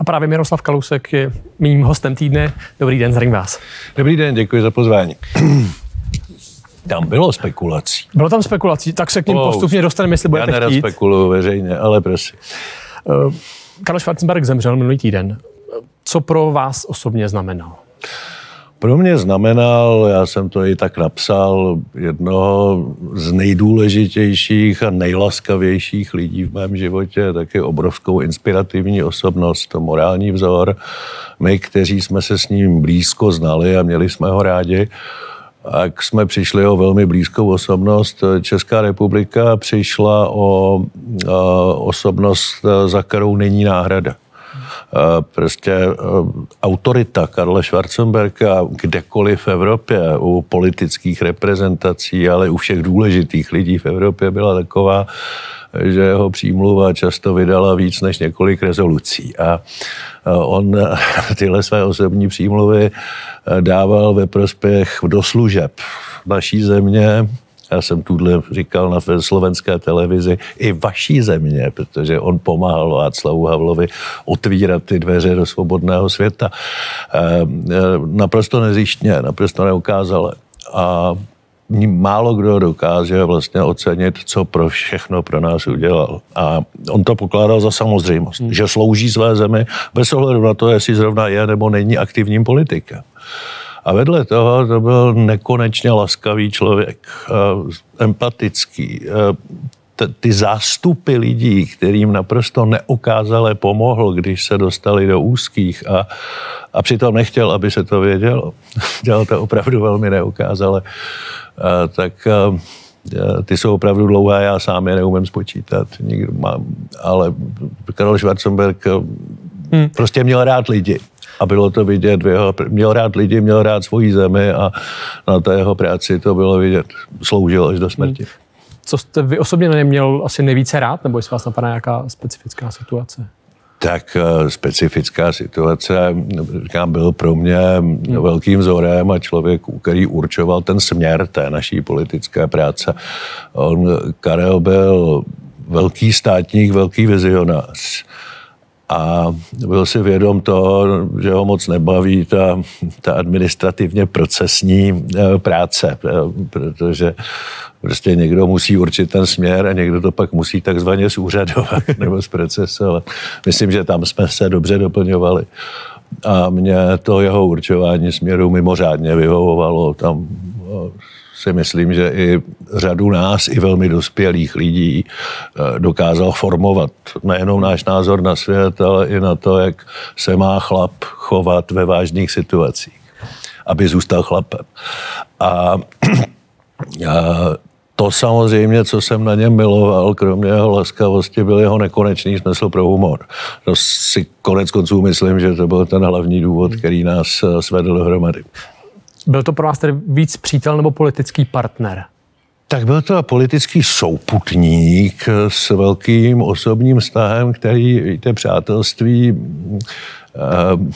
A právě Miroslav Kalousek je mým hostem týdne. Dobrý den, zdravím vás. Dobrý den, děkuji za pozvání. Tam bylo spekulací. Bylo tam spekulací, tak se k ním oh, postupně dostaneme, jestli budete Já nerad chtít. spekuluju veřejně, ale prosím. Uh, Karl Schwarzenberg zemřel minulý týden. Co pro vás osobně znamenal? Pro mě znamenal, já jsem to i tak napsal, jednoho z nejdůležitějších a nejlaskavějších lidí v mém životě, taky obrovskou inspirativní osobnost, morální vzor. My, kteří jsme se s ním blízko znali a měli jsme ho rádi, jak jsme přišli o velmi blízkou osobnost. Česká republika přišla o osobnost, za kterou není náhrada. Prostě autorita Karla Schwarzenberga kdekoliv v Evropě, u politických reprezentací, ale u všech důležitých lidí v Evropě byla taková, že jeho přímluva často vydala víc než několik rezolucí. A on tyhle své osobní přímluvy dával ve prospěch do služeb naší země, já jsem tuhle říkal na slovenské televizi, i vaší země, protože on pomáhal Václavu Havlovi otvírat ty dveře do svobodného světa. Naprosto nezištně, naprosto neukázale. A málo kdo dokáže vlastně ocenit, co pro všechno pro nás udělal. A on to pokládal za samozřejmost, hmm. že slouží své zemi bez ohledu na to, jestli zrovna je nebo není aktivním politikem. A vedle toho to byl nekonečně laskavý člověk, empatický, ty zástupy lidí, kterým naprosto neukázale pomohl, když se dostali do úzkých a, a přitom nechtěl, aby se to vědělo. Dělal to opravdu velmi neukázale. Tak ty jsou opravdu dlouhé, já sám je neumím spočítat, nikdo mám, ale Karel Schwarzenberg hmm. prostě měl rád lidi a bylo to vidět jeho, měl rád lidi, měl rád svoji zemi a na té jeho práci to bylo vidět, sloužil až do smrti. Hmm. Co jste vy osobně neměl asi nejvíce rád, nebo jestli vás napadá nějaká specifická situace? tak eh, specifická situace, říkám, byl pro mě hmm. velkým vzorem a člověk, který určoval ten směr té naší politické práce. On, Karel byl velký státník, velký vizionář a byl si vědom toho, že ho moc nebaví ta, ta administrativně procesní eh, práce, eh, protože prostě někdo musí určit ten směr a někdo to pak musí takzvaně zúřadovat nebo zprocesovat. Myslím, že tam jsme se dobře doplňovali. A mě to jeho určování směru mimořádně vyhovovalo. Tam eh, si myslím, že i řadu nás, i velmi dospělých lidí eh, dokázal formovat nejenom náš názor na svět, ale i na to, jak se má chlap chovat ve vážných situacích, aby zůstal chlapem. A, a to samozřejmě, co jsem na něm miloval, kromě jeho laskavosti, byl jeho nekonečný smysl pro humor. To si konec konců myslím, že to byl ten hlavní důvod, který nás eh, svedl dohromady. Byl to pro vás tedy víc přítel nebo politický partner? Tak byl to politický souputník s velkým osobním vztahem, který, víte, přátelství, uh,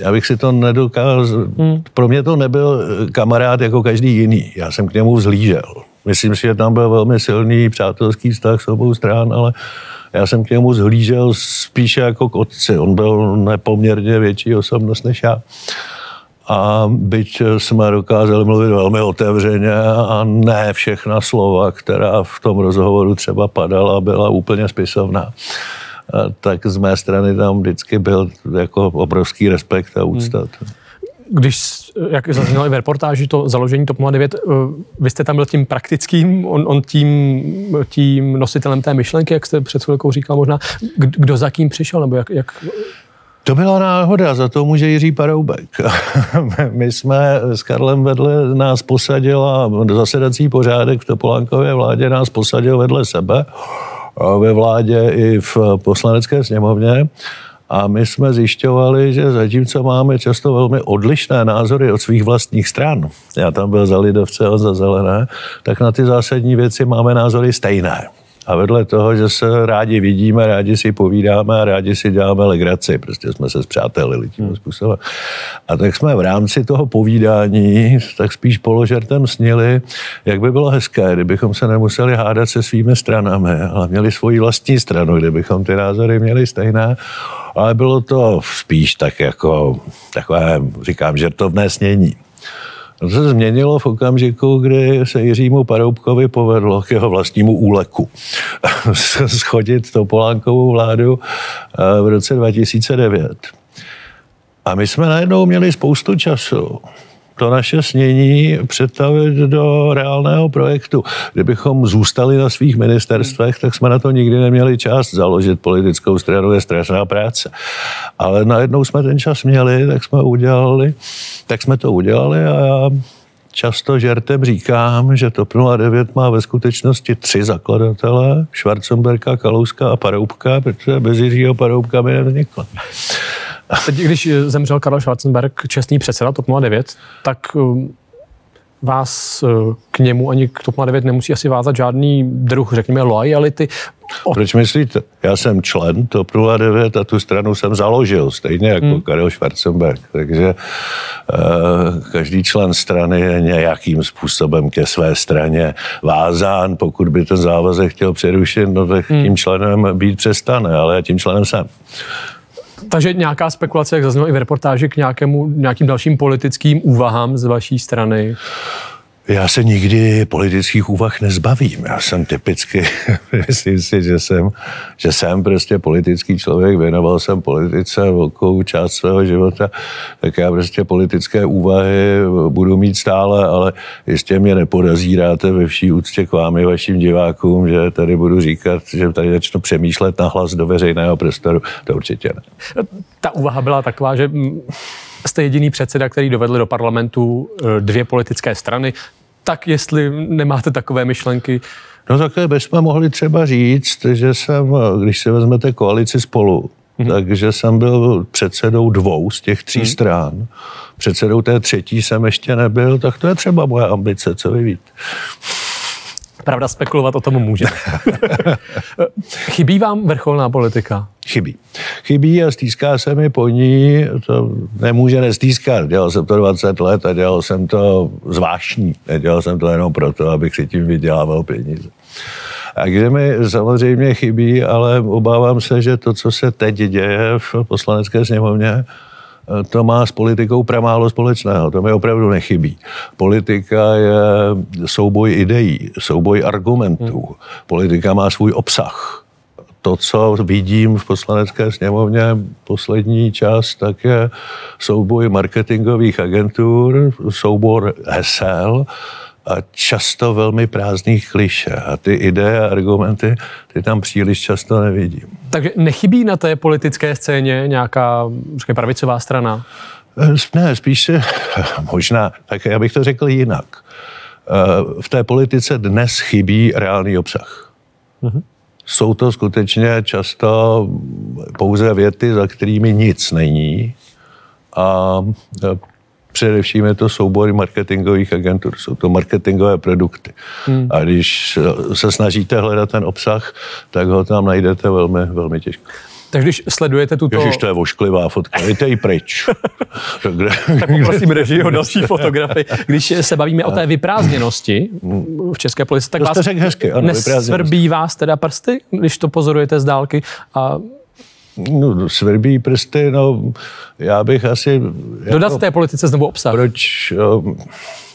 já bych si to nedokázal, hmm. pro mě to nebyl kamarád jako každý jiný, já jsem k němu vzlížel. Myslím si, že tam byl velmi silný přátelský vztah s obou stran, ale já jsem k němu zhlížel spíše jako k otci. On byl nepoměrně větší osobnost než já a byť jsme dokázali mluvit velmi otevřeně a ne všechna slova, která v tom rozhovoru třeba padala, byla úplně spisovná, tak z mé strany tam vždycky byl jako obrovský respekt a úcta. Hmm. Když, jak zaznělo i v reportáži, to založení TOP 09, eh, vy jste tam byl tím praktickým, on, on tím, tím nositelem té myšlenky, jak jste před chvilkou říkal možná. Kdo za kým přišel, nebo jak, jak to byla náhoda, za to může Jiří Paroubek. My jsme s Karlem vedle nás posadila zasedací pořádek v Topolánkově vládě, nás posadil vedle sebe ve vládě i v poslanecké sněmovně. A my jsme zjišťovali, že zatímco máme často velmi odlišné názory od svých vlastních stran, já tam byl za lidovce a za zelené, tak na ty zásadní věci máme názory stejné. A vedle toho, že se rádi vidíme, rádi si povídáme a rádi si děláme legraci. Prostě jsme se zpřátelili tím hmm. způsobem. A tak jsme v rámci toho povídání tak spíš položertem snili, jak by bylo hezké, kdybychom se nemuseli hádat se svými stranami, ale měli svoji vlastní stranu, kdybychom ty názory měli stejné. Ale bylo to spíš tak jako takové, říkám, žertovné snění. To se změnilo v okamžiku, kdy se Jiřímu Paroubkovi povedlo k jeho vlastnímu úleku schodit Topolánkovou vládu eh, v roce 2009. A my jsme najednou měli spoustu času to naše snění přetavit do reálného projektu. Kdybychom zůstali na svých ministerstvech, tak jsme na to nikdy neměli čas. Založit politickou stranu je strašná práce. Ale najednou jsme ten čas měli, tak jsme udělali, tak jsme to udělali a já často žertem říkám, že TOP 09 má ve skutečnosti tři zakladatele, Schwarzenberka, Kalouska a Paroubka, protože bez Jiřího Paroubka by nevznikla. Teď, když zemřel Karel Schwarzenberg, čestný předseda TOP 09, tak um, vás uh, k němu ani k TOP 09 nemusí asi vázat žádný druh, řekněme, loyalty. O... Proč myslíte? Já jsem člen TOP 09 a tu stranu jsem založil, stejně jako hmm. Karel Schwarzenberg. Takže uh, každý člen strany je nějakým způsobem ke své straně vázán. Pokud by ten závazek chtěl přerušit, no tak hmm. tím členem být přestane, ale já tím členem jsem. Takže nějaká spekulace, jak zaznělo i v reportáži, k nějakému, nějakým dalším politickým úvahám z vaší strany? Já se nikdy politických úvah nezbavím. Já jsem typicky, myslím si, že jsem, že jsem prostě politický člověk, věnoval jsem politice velkou část svého života, tak já prostě politické úvahy budu mít stále, ale jistě mě nepodazíráte ve vší úctě k vám i vašim divákům, že tady budu říkat, že tady začnu přemýšlet na hlas do veřejného prostoru. To určitě ne. Ta úvaha byla taková, že jste jediný předseda, který dovedl do parlamentu eh, dvě politické strany, tak jestli nemáte takové myšlenky. No také bychom mohli třeba říct, že jsem, když si vezmete koalici spolu, hmm. takže jsem byl předsedou dvou z těch tří hmm. stran. Předsedou té třetí jsem ještě nebyl, tak to je třeba moje ambice, co vy víte. Pravda, spekulovat o tom může. Chybí vám vrcholná politika? Chybí. Chybí a stýská se mi po ní, to nemůže nestýskat. Dělal jsem to 20 let a dělal jsem to zvláštní. Nedělal jsem to jenom proto, abych si tím vydělával peníze. A kde mi samozřejmě chybí, ale obávám se, že to, co se teď děje v poslanecké sněmovně, to má s politikou pramálo společného. To mi opravdu nechybí. Politika je souboj ideí, souboj argumentů. Hmm. Politika má svůj obsah. To, co vidím v poslanecké sněmovně poslední čas, tak je souboj marketingových agentur, soubor hesel, a často velmi prázdných kliše. A ty ideje a argumenty, ty tam příliš často nevidím. Takže nechybí na té politické scéně nějaká řekně, pravicová strana? Eh, ne, spíš se, možná, tak já bych to řekl jinak. Eh, v té politice dnes chybí reálný obsah. Mm-hmm. Jsou to skutečně často pouze věty, za kterými nic není. A eh, Především je to soubor marketingových agentur, jsou to marketingové produkty. Hmm. A když se snažíte hledat ten obsah, tak ho tam najdete velmi, velmi těžko. Takže když sledujete tuto... Ježiš, to je vošklivá fotka, dejte ji pryč. tak poprosím režii o další fotografii. Když se bavíme o té vyprázdněnosti v České politice, tak to vás hezky, ano, nesvrbí vás teda prsty, když to pozorujete z dálky a No, svrbí prsty, no, já bych asi... Dodat jako, té politice znovu obsah. Proč,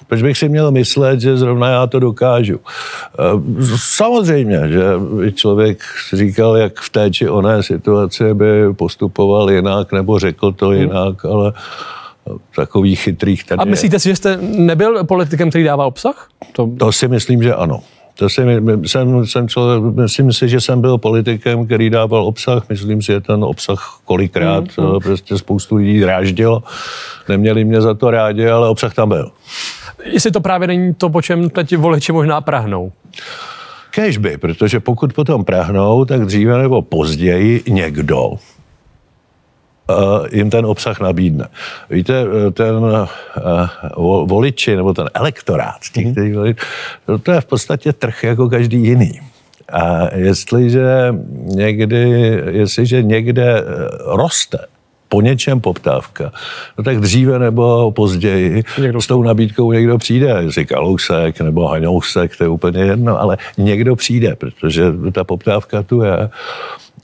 proč bych si měl myslet, že zrovna já to dokážu? Samozřejmě, že člověk říkal, jak v té či oné situaci by postupoval jinak, nebo řekl to hmm. jinak, hmm. ale takový chytrých tady A myslíte si, že jste nebyl politikem, který dává obsah? To, to si myslím, že ano. To si, jsem, jsem člověk, myslím si, že jsem byl politikem, který dával obsah. Myslím si, že ten obsah kolikrát mm, mm. prostě spoustu lidí dráždil. Neměli mě za to rádi, ale obsah tam byl. Jestli to právě není to, po čem teď voliči možná prahnou. Kežby, protože pokud potom prahnou, tak dříve nebo později někdo, jim ten obsah nabídne. Víte, ten voliči nebo ten elektorát, těch, mm-hmm. to je v podstatě trh jako každý jiný. A jestliže někdy, jestliže někde roste po něčem poptávka, no tak dříve nebo později někdo. s tou nabídkou někdo přijde, jestli Kalousek nebo Haňousek, to je úplně jedno, ale někdo přijde, protože ta poptávka tu je.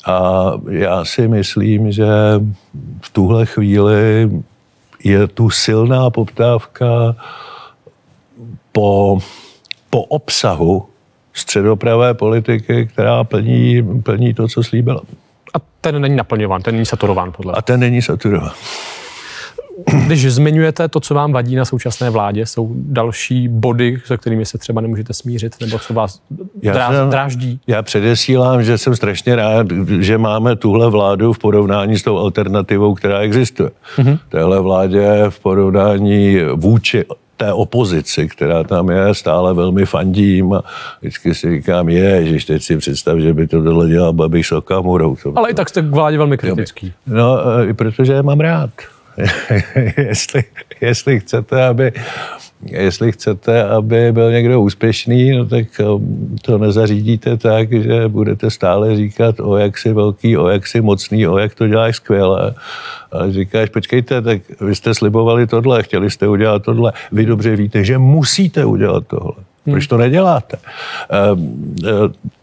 A já si myslím, že v tuhle chvíli je tu silná poptávka po, po obsahu středopravé politiky, která plní, plní to, co slíbila. Ten není naplňován, ten není saturován podle. A ten není saturován. Když zmiňujete to, co vám vadí na současné vládě, jsou další body, se kterými se třeba nemůžete smířit, nebo co vás já jsem, dráždí? Já předesílám, že jsem strašně rád, že máme tuhle vládu v porovnání s tou alternativou, která existuje. Mm-hmm. Téhle vládě v porovnání vůči té opozici, která tam je, stále velmi fandím a vždycky si říkám, je, že teď si představ, že by to tohle dělal Babiš s Okamurou. Ale i tak jste k vládě velmi kritický. No, protože je mám rád. jestli, jestli chcete, aby jestli chcete, aby byl někdo úspěšný, no tak um, to nezařídíte tak, že budete stále říkat, o jak si velký, o jak si mocný, o jak to děláš skvěle. A říkáš, počkejte, tak vy jste slibovali tohle, chtěli jste udělat tohle. Vy dobře víte, že musíte udělat tohle. Proč to neděláte? Ehm, e,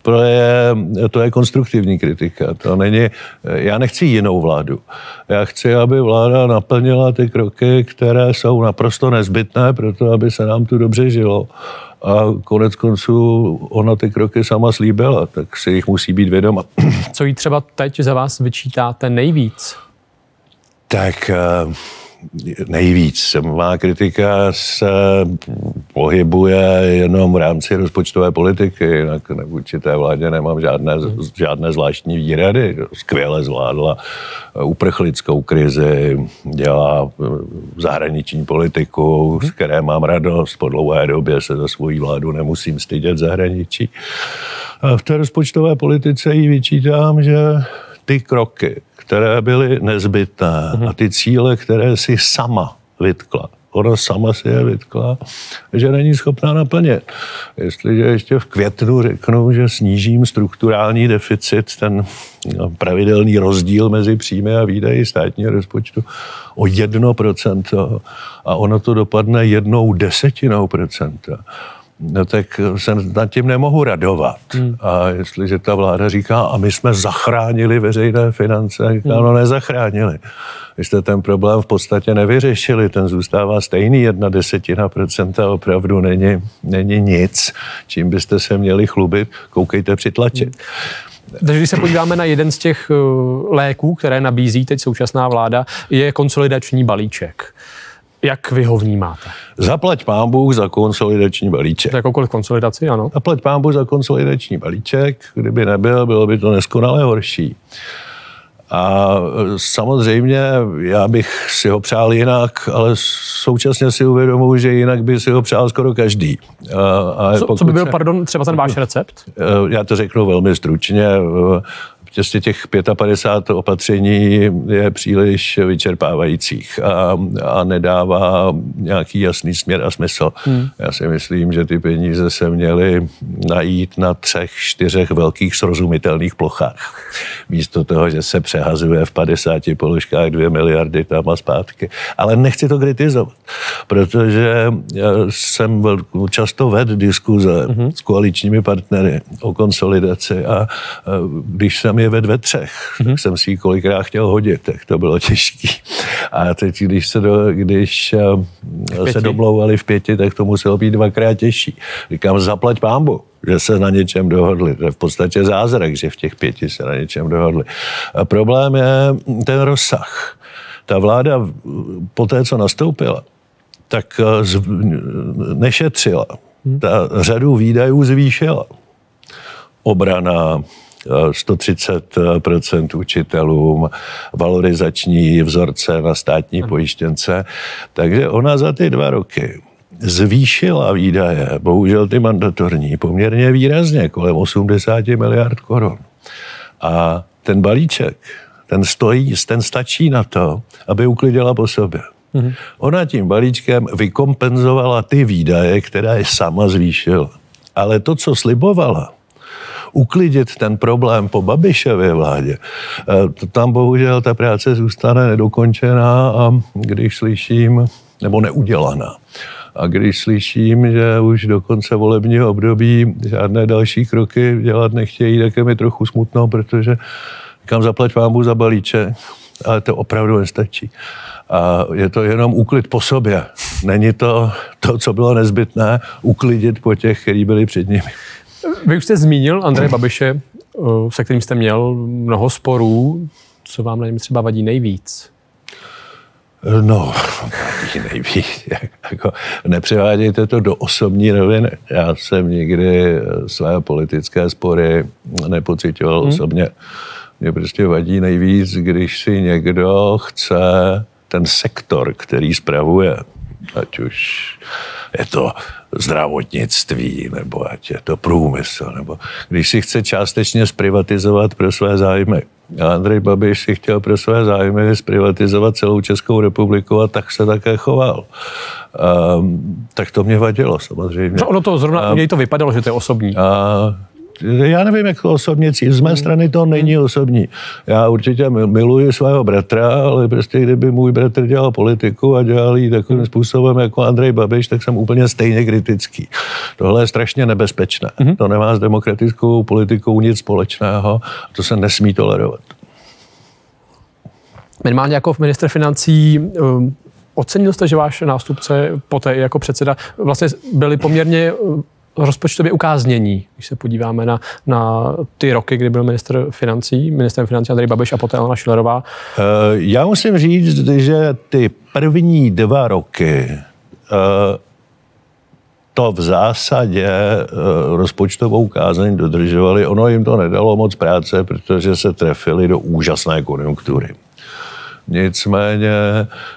to je, to je konstruktivní kritika. To není, já nechci jinou vládu. Já chci, aby vláda naplnila ty kroky, které jsou naprosto nezbytné pro to, aby se nám tu dobře žilo. A konec konců ona ty kroky sama slíbila, tak si jich musí být vědoma. Co jí třeba teď za vás vyčítáte nejvíc? Tak uh, nejvíc. Má kritika se pohybuje jenom v rámci rozpočtové politiky, jinak vůči té vládě nemám žádné, žádné zvláštní výrady. Skvěle zvládla uprchlickou krizi, dělá zahraniční politiku, z které mám radost. Po dlouhé době se za svoji vládu nemusím stydět zahraničí. A v té rozpočtové politice jí vyčítám, že ty kroky, které byly nezbytné a ty cíle, které si sama vytkla, ona sama si je vytkla, že není schopná naplnit. Jestliže ještě v květnu řeknu, že snížím strukturální deficit, ten no, pravidelný rozdíl mezi příjmy a výdaji státního rozpočtu o 1% a ono to dopadne jednou desetinou procenta, no tak se nad tím nemohu radovat. Hmm. A jestliže ta vláda říká, a my jsme zachránili veřejné finance, říká, hmm. no nezachránili. Vy jste ten problém v podstatě nevyřešili, ten zůstává stejný, jedna desetina procenta opravdu není, není nic, čím byste se měli chlubit, koukejte při tlači. Hmm. Takže když se podíváme na jeden z těch uh, léků, které nabízí teď současná vláda, je konsolidační balíček. Jak vy ho vnímáte? Zaplať pán Bůh za konsolidační balíček. Za jakoukoliv konsolidaci, ano. Zaplať pán Bůh za konsolidační balíček. Kdyby nebyl, bylo by to neskonale horší. A samozřejmě já bych si ho přál jinak, ale současně si uvědomuji, že jinak by si ho přál skoro každý. A, a co, co by byl, se, pardon, třeba ten váš recept? Já to řeknu velmi stručně prostě těch 55 opatření je příliš vyčerpávajících a, a nedává nějaký jasný směr a smysl. Hmm. Já si myslím, že ty peníze se měly najít na třech, čtyřech velkých srozumitelných plochách. Místo toho, že se přehazuje v 50 položkách 2 miliardy tam a zpátky. Ale nechci to kritizovat, protože jsem často ved diskuze hmm. s koaličními partnery o konsolidaci a když jsem je ve třech, mm-hmm. tak mhm. jsem si ji kolikrát chtěl hodit, tak to bylo těžký. A teď, když se, do, když uh, se domlouvali v pěti, tak to muselo být dvakrát těžší. Říkám, zaplať pámbu že se na něčem dohodli. To je v podstatě zázrak, že v těch pěti se na něčem dohodli. A problém je ten rozsah. Ta vláda po té, co nastoupila, tak eh, nešetřila. Mhm. Ta řadu výdajů zvýšila. Obrana, 130% učitelům, valorizační vzorce na státní pojištěnce. Takže ona za ty dva roky zvýšila výdaje, bohužel ty mandatorní, poměrně výrazně, kolem 80 miliard korun. A ten balíček, ten stojí, ten stačí na to, aby uklidila po sobě. Mm-hmm. Ona tím balíčkem vykompenzovala ty výdaje, které sama zvýšila. Ale to, co slibovala, uklidit ten problém po Babišově vládě, eh, tam bohužel ta práce zůstane nedokončená a když slyším, nebo neudělaná. A když slyším, že už do konce volebního období žádné další kroky dělat nechtějí, tak je mi trochu smutno, protože kam zaplať vám za balíček, ale to opravdu nestačí. A je to jenom úklid po sobě. Není to to, co bylo nezbytné, uklidit po těch, kteří byli před nimi. Vy už jste zmínil Andreje Babiše, eh, se kterým jste měl mnoho sporů. Co vám na něm třeba vadí nejvíc? No, nejvíc. Jako, nepřevádějte to do osobní roviny. Já jsem nikdy své politické spory nepocitoval hmm. osobně. Mě prostě vadí nejvíc, když si někdo chce ten sektor, který spravuje, ať už je to zdravotnictví, nebo ať je to průmysl, nebo když si chce částečně zprivatizovat pro své zájmy. A Andrej Babiš si chtěl pro své zájmy zprivatizovat celou Českou republiku a tak se také choval. Um, tak to mě vadilo samozřejmě. No ono to zrovna, a, to vypadalo, že to je osobní. A já nevím, jak to osobně cíl. Z mé strany to není osobní. Já určitě miluji svého bratra, ale prostě kdyby můj bratr dělal politiku a dělal ji takovým způsobem jako Andrej Babiš, tak jsem úplně stejně kritický. Tohle je strašně nebezpečné. Mm-hmm. To nemá s demokratickou politikou nic společného a to se nesmí tolerovat. Minimálně jako minister financí um, ocenil jste, že váš nástupce poté jako předseda vlastně byli poměrně rozpočtově ukáznění, když se podíváme na, na ty roky, kdy byl minister financí, ministrem financí Andrej Babiš a poté Alena Šilerová? Eh, já musím říct, že ty první dva roky eh, to v zásadě eh, rozpočtovou kázeň dodržovali. Ono jim to nedalo moc práce, protože se trefili do úžasné konjunktury. Nicméně,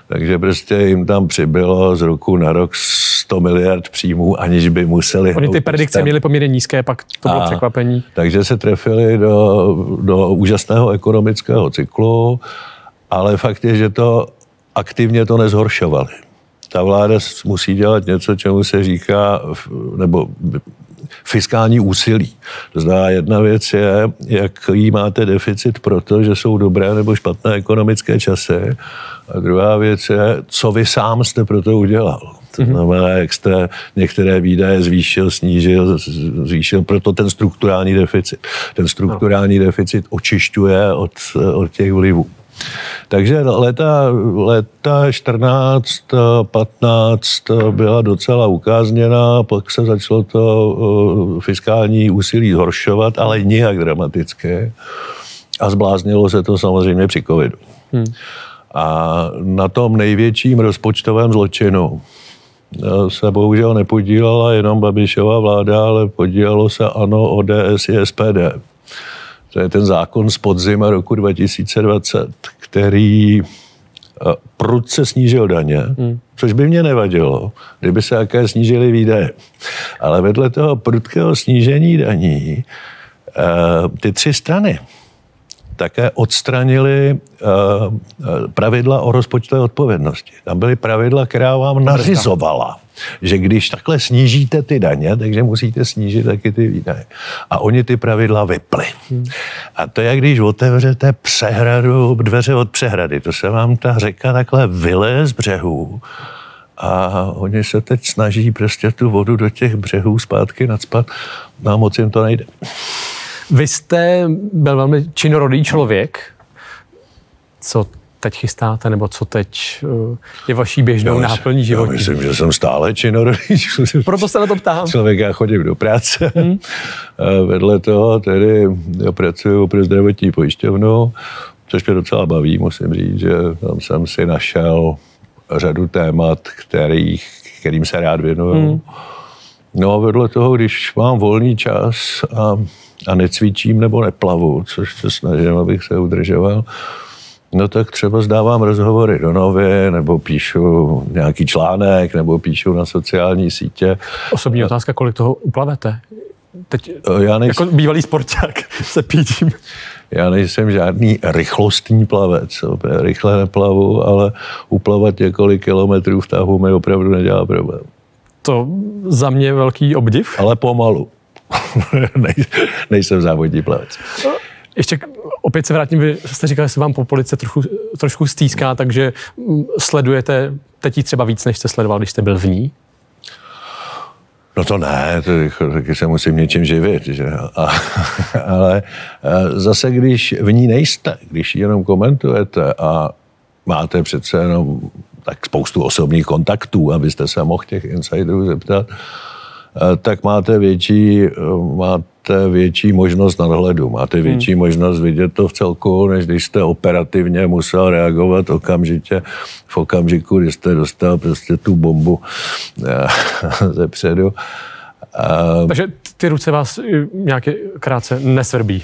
takže prostě jim tam přibylo z roku na rok 100 miliard příjmů, aniž by museli... Oni ty predikce měly poměrně nízké, pak to bylo a, překvapení. Takže se trefili do, do úžasného ekonomického cyklu, ale fakt je, že to aktivně to nezhoršovali. Ta vláda musí dělat něco, čemu se říká, nebo fiskální úsilí. To znamená, jedna věc je, jaký máte deficit proto, že jsou dobré nebo špatné ekonomické časy. A druhá věc je, co vy sám jste pro to udělal. To mhm. znamená, jak jste některé výdaje zvýšil, snížil, zvýšil, proto ten strukturální deficit. Ten strukturální deficit očišťuje od, od těch vlivů. Takže leta, leta 14, 15 byla docela ukázněná, pak se začalo to fiskální úsilí zhoršovat, ale nijak dramatické. A zbláznilo se to samozřejmě při covidu. Hmm. A na tom největším rozpočtovém zločinu se bohužel nepodílela jenom Babišova vláda, ale podílelo se ANO, ODS i SPD. To je ten zákon z podzima roku 2020, který eh, prudce snížil daně, hmm. což by mě nevadilo, kdyby se jaké snížily výdaje. Ale vedle toho prudkého snížení daní eh, ty tři strany také odstranili eh, pravidla o rozpočtové odpovědnosti. Tam byly pravidla, která vám nařizovala, že když takhle snížíte ty daně, takže musíte snížit taky ty výdaje. A oni ty pravidla vyply. Hmm. A to je, když otevřete přehradu, dveře od přehrady. To se vám ta řeka takhle vyleje z břehů a oni se teď snaží prostě tu vodu do těch břehů zpátky nadspat, no a moc jim to nejde. Vy jste byl velmi činorodý člověk. Co teď chystáte, nebo co teď eh, je vaší běžnou já náplní života? Já myslím, že jsem stále činorodý. Proto se na to ptám. Člověk, já chodím do práce. Hmm. A vedle toho tedy já pracuji pro zdravotní pojišťovnu, což mě docela baví, musím říct, že tam jsem si našel řadu témat, kterých, kterým se rád věnuju. Hmm. No a vedle toho, když mám volný čas a, a necvičím nebo neplavu, což se snažím, abych se udržoval, No tak třeba zdávám rozhovory do nově, nebo píšu nějaký článek, nebo píšu na sociální sítě. Osobní otázka, kolik toho uplavete? Teď já nejsem, jako bývalý sporták se pídím. Já nejsem žádný rychlostní plavec, rychle neplavu, ale uplavat několik kilometrů v tahu mi opravdu nedělá problém. To za mě velký obdiv. Ale pomalu. nejsem závodní plavec. Ještě opět se vrátím, vy jste říkali, že se vám po police trochu, trošku stýská, takže mm, sledujete teď třeba víc, než jste sledoval, když jste byl v ní? No to ne, to, taky se musím něčím živit, že? A, ale zase, když v ní nejste, když jenom komentujete a máte přece jenom tak spoustu osobních kontaktů, abyste se mohl těch insiderů zeptat, tak máte větší, máte větší možnost nadhledu, máte hmm. větší hmm. možnost vidět to v celku, než když jste operativně musel reagovat okamžitě, v okamžiku, kdy jste dostal prostě tu bombu eh, ze předu. Takže ty ruce vás nějaké krátce nesvrbí,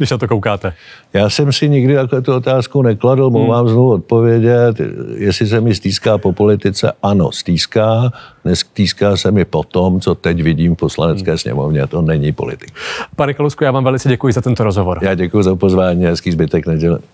když na to koukáte? Já jsem si nikdy takhle tu otázku nekladl, mohu hmm. vám znovu odpovědět. Jestli se mi stýská po politice, ano, stýská. Nestýská se mi po tom, co teď vidím v poslanecké hmm. sněmovně. To není politik. Pane Kalusku, já vám velice děkuji za tento rozhovor. Já děkuji za pozvání, hezký zbytek neděle.